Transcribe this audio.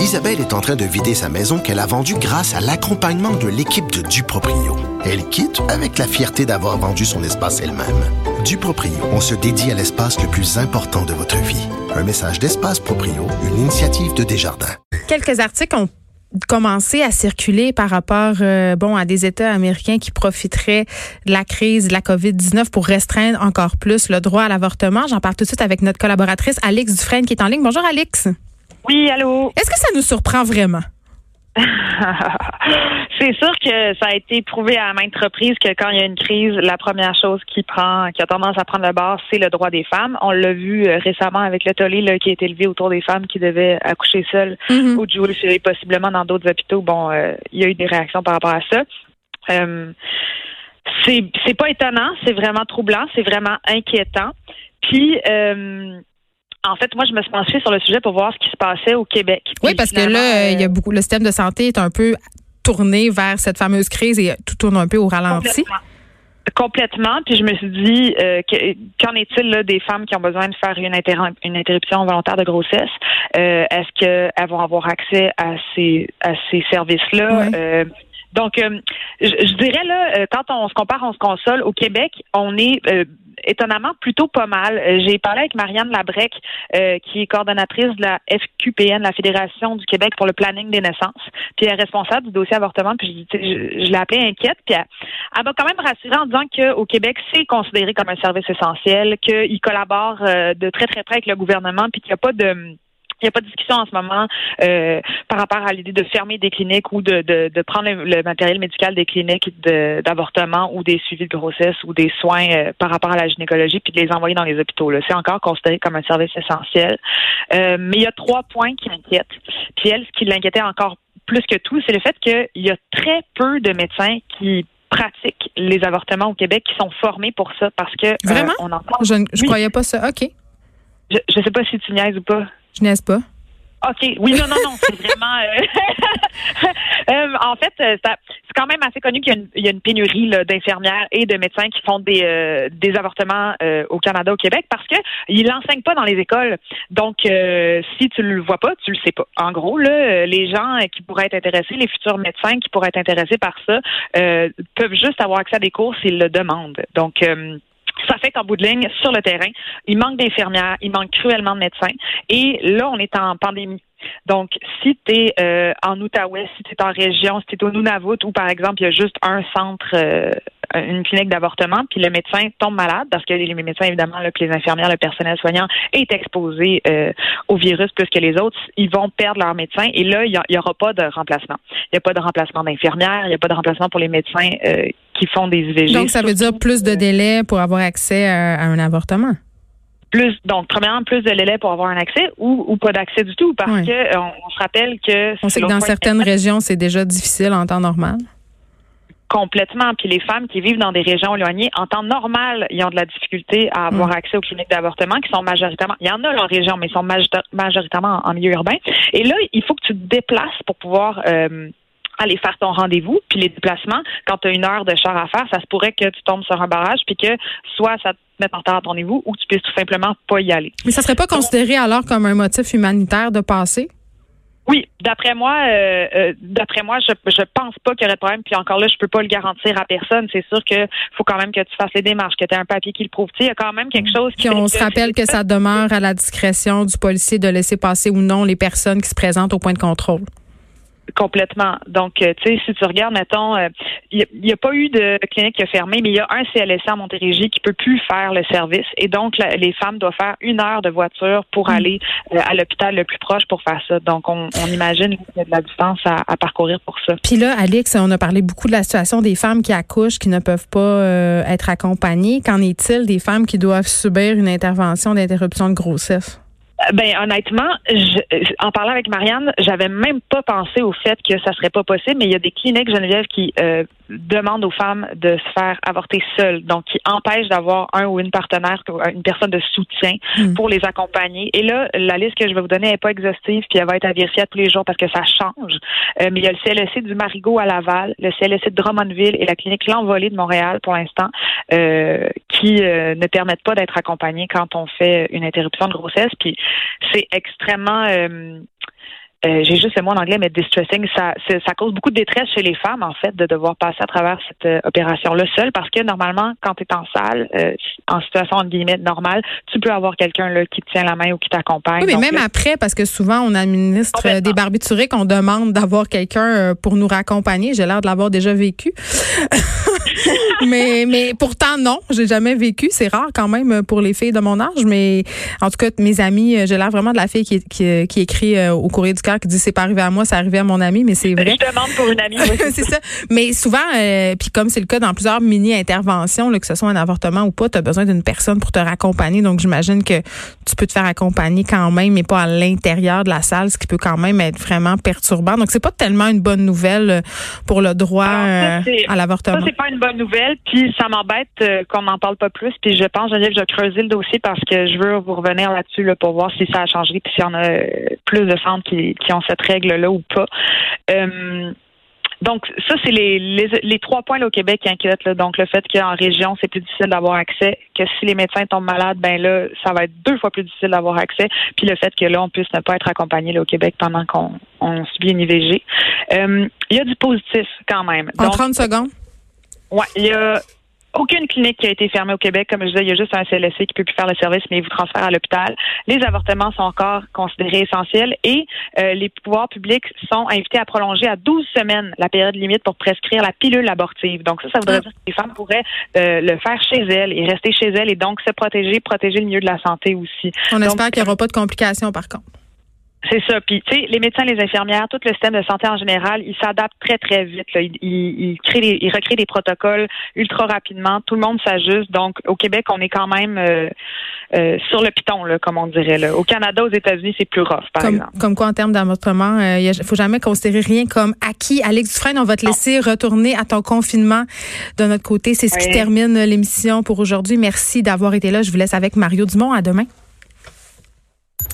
Isabelle est en train de vider sa maison qu'elle a vendue grâce à l'accompagnement de l'équipe de Duproprio. Elle quitte avec la fierté d'avoir vendu son espace elle-même. Duproprio, on se dédie à l'espace le plus important de votre vie. Un message d'Espace Proprio, une initiative de Desjardins. Quelques articles ont commencé à circuler par rapport euh, bon à des États américains qui profiteraient de la crise de la COVID-19 pour restreindre encore plus le droit à l'avortement. J'en parle tout de suite avec notre collaboratrice Alix Dufresne qui est en ligne. Bonjour Alix. Oui, allô? Est-ce que ça nous surprend vraiment? c'est sûr que ça a été prouvé à maintes reprises que quand il y a une crise, la première chose qui prend, qui a tendance à prendre le bord, c'est le droit des femmes. On l'a vu euh, récemment avec le tollé là, qui a été élevé autour des femmes qui devaient accoucher seules Mhm. ou jouer chez possiblement dans d'autres hôpitaux. Bon, euh, il y a eu des réactions par rapport à ça. Euh, c'est c'est pas étonnant, c'est vraiment troublant, c'est vraiment inquiétant. Puis euh, en fait, moi, je me suis penchée sur le sujet pour voir ce qui se passait au Québec. Oui, Puis parce que là, euh, il y a beaucoup le système de santé est un peu tourné vers cette fameuse crise et tout tourne un peu au ralenti. Complètement. Complètement. Puis je me suis dit, euh, que- qu'en est-il là, des femmes qui ont besoin de faire une, interrom- une interruption volontaire de grossesse? Euh, Est-ce qu'elles vont avoir accès à ces, à ces services-là? Euh, donc, euh, je, je dirais là, euh, quand on se compare, on se console, au Québec, on est euh, étonnamment plutôt pas mal. Euh, J'ai parlé avec Marianne Labrec, euh, qui est coordonnatrice de la FQPN, la Fédération du Québec pour le planning des naissances, puis elle est responsable du dossier avortement. Puis je, je, je l'ai appelée inquiète, puis elle, elle m'a quand même rassurée en disant qu'au Québec, c'est considéré comme un service essentiel, qu'il collabore euh, de très très près avec le gouvernement, puis qu'il n'y a pas de il n'y a pas de discussion en ce moment euh, par rapport à l'idée de fermer des cliniques ou de, de, de prendre le, le matériel médical des cliniques de- d'avortement ou des suivis de grossesse ou des soins euh, par rapport à la gynécologie puis de les envoyer dans les hôpitaux. C'est encore considéré comme un service essentiel. Euh, mais il y a trois points qui inquiètent. Puis elle, ce qui l'inquiétait encore plus que tout, c'est le fait qu'il y a très peu de médecins qui pratiquent les avortements au Québec qui sont formés pour ça parce que euh, Vraiment? on entend Je ne je Oui. croyais pas ça. OK. je, je sais pas si tu niaises ou pas. Je n'aise pas. OK. Oui, non, non, non. C'est vraiment. euh, euh, en fait, euh, c'est quand même assez connu qu'il y a une, pénurie d'infirmières et de médecins qui font des, des avortements au Canada, au Québec, parce que ils l'enseignent pas dans les écoles. Donc, si tu le vois pas, tu le sais pas. En gros, là, les gens qui pourraient être intéressés, les futurs médecins qui pourraient être intéressés par ça, peuvent juste avoir accès à des cours s'ils le demandent. Donc. Euh, ça fait qu'en bout de ligne, sur le terrain, il manque d'infirmières, il manque cruellement de médecins. Et là, on est en pandémie. Donc, si tu es en Outaouais, si tu es en région, si tu es au Nunavut, où par exemple, il y a juste un centre, euh, une clinique d'avortement, puis le médecin tombe malade, parce que les médecins, évidemment, là, puis les infirmières, le personnel soignant est exposé euh, au virus plus que les autres, ils vont perdre leur médecin. Et là, il n'y aura pas de remplacement. Il n'y a pas de remplacement d'infirmières, il n'y a pas de remplacement pour les médecins euh, qui font des IVG. Donc, ça veut dire plus de délai pour avoir accès à, à un avortement? plus donc premièrement plus de délai pour avoir un accès ou, ou pas d'accès du tout parce Ouais. que euh, on, on se rappelle que On sait que dans certaines régions, c'est déjà difficile en temps normal. complètement puis les femmes qui vivent dans des régions éloignées en temps normal ils ont de la difficulté à avoir Mm. accès aux cliniques d'avortement qui sont majoritairement il y en a en région mais ils sont majorita- majoritairement en, en milieu urbain et là il faut que tu te déplaces pour pouvoir euh, aller faire ton rendez-vous, puis les déplacements, quand tu as une heure de char à faire, ça se pourrait que tu tombes sur un barrage, puis que soit ça te mette en retard à ton rendez-vous ou tu puisses tout simplement pas y aller. Mais ça serait pas considéré alors comme un motif humanitaire de passer? Oui, d'après moi, euh, euh, d'après moi, je je pense pas qu'il y aurait de problème. Puis encore là, je peux pas le garantir à personne. C'est sûr que faut quand même que tu fasses les démarches, que tu aies un papier qui le prouve. Tu sais, il y a quand même quelque chose. qui Puis on se rappelle que ça demeure à la discrétion du policier de laisser passer ou non les personnes qui se présentent au point de contrôle. Complètement. Donc, euh, tu sais, si tu regardes, mettons, euh, il n'y a, pas eu de clinique qui a fermé, mais il y a un CLSC à Montérégie qui peut plus faire le service. Et donc, la- les femmes doivent faire une heure de voiture pour Mm. aller euh, à l'hôpital le plus proche pour faire ça. Donc, on, on imagine qu'il y a de la distance à, à parcourir pour ça. Puis là, Alix, on a parlé beaucoup de la situation des femmes qui accouchent, qui ne peuvent pas euh, être accompagnées. Qu'en est-il des femmes qui doivent subir une intervention d'interruption de grossesse? Ben honnêtement, je- en parlant avec Marianne, j'avais même pas pensé au fait que ça serait pas possible, mais il y a des cliniques Geneviève qui euh, demandent aux femmes de se faire avorter seules, donc qui empêchent d'avoir un ou une partenaire, une personne de soutien Mm. pour les accompagner. Et là, la liste que je vais vous donner n'est pas exhaustive, puis elle va être à vérifier à tous les jours parce que ça change. Euh, mais il y a le CLSC du Marigot à Laval, le CLSC de Drummondville et la clinique L'Envolée de Montréal pour l'instant, euh, qui euh, ne permettent pas d'être accompagnés quand on fait une interruption de grossesse. Puis c'est extrêmement euh, euh, j'ai juste le mot en anglais, mais distressing, ça, ça cause beaucoup de détresse chez les femmes, en fait, de devoir passer à travers cette euh, opération-là seule, parce que normalement, quand tu es en salle, euh, en situation, entre guillemets, normale, tu peux avoir quelqu'un là, qui te tient la main ou qui t'accompagne. Oui, mais même après, parce que souvent, on administre des barbituriques, on demande d'avoir quelqu'un pour nous raccompagner. J'ai l'air de l'avoir déjà vécu. mais, mais pourtant, non, j'ai jamais vécu. C'est rare quand même pour les filles de mon âge, mais en tout cas, mes amis, j'ai l'air vraiment de la fille qui, qui, qui écrit au courrier du qui dit c'est pas arrivé à moi, c'est arrivé à mon ami, mais c'est vrai. Je demande pour une amie. c'est ça. Mais souvent, euh, puis comme c'est le cas dans plusieurs mini-interventions, que ce soit un avortement ou pas, tu as besoin d'une personne pour te raccompagner. Donc, j'imagine que tu peux te faire accompagner quand même, mais pas à l'intérieur de la salle, ce qui peut quand même être vraiment perturbant. Donc, c'est pas tellement une bonne nouvelle euh, pour le droit euh, à l'avortement. Ça, c'est pas une bonne nouvelle, puis ça m'embête qu'on n'en parle pas plus. Puis je pense, Geneviève, je vais creuser le dossier parce que je veux vous revenir là-dessus là, pour voir si ça a changé, puis s'il y en a plus de centres qui, qui ont cette règle-là ou pas. Euh, donc, ça, c'est les, les, trois points là, au Québec qui inquiètent. Là. Donc, le fait qu'en région, c'est plus difficile d'avoir accès, que si les médecins tombent malades, ben là, ça va être deux fois plus difficile d'avoir accès. Puis le fait que là, on puisse ne pas être accompagné là, au Québec pendant qu'on on subit une IVG. Euh, il y a du positif quand même. En 30 secondes? Oui, il y a aucune clinique qui a été fermée au Québec. Comme je disais, il y a juste un CLSC qui peut plus faire le service, mais il vous transfère à l'hôpital. Les avortements sont encore considérés essentiels et euh, les pouvoirs publics sont invités à prolonger à 12 semaines la période limite pour prescrire la pilule abortive. Donc ça, ça voudrait ah. dire que les femmes pourraient euh, le faire chez elles et rester chez elles et donc se protéger, protéger le milieu de la santé aussi. On espère qu'il n'y aura pas de complications par contre. C'est ça. Puis, tu sais, les médecins, les infirmières, tout le système de santé en général, ils s'adaptent très, très vite. Là. Ils, ils, créent des, ils recréent des protocoles ultra rapidement. Tout le monde s'ajuste. Donc, au Québec, on est quand même euh, euh, sur le piton, là, comme on dirait. Là. Au Canada, aux États-Unis, c'est plus rough, par exemple. Comme quoi, en termes d'avortement, euh, il ne faut jamais considérer rien comme acquis. Alex Dufresne, on va te laisser retourner à ton confinement de notre côté. C'est ce qui termine l'émission pour aujourd'hui. Merci d'avoir été là. Je vous laisse avec Mario Dumont. À demain.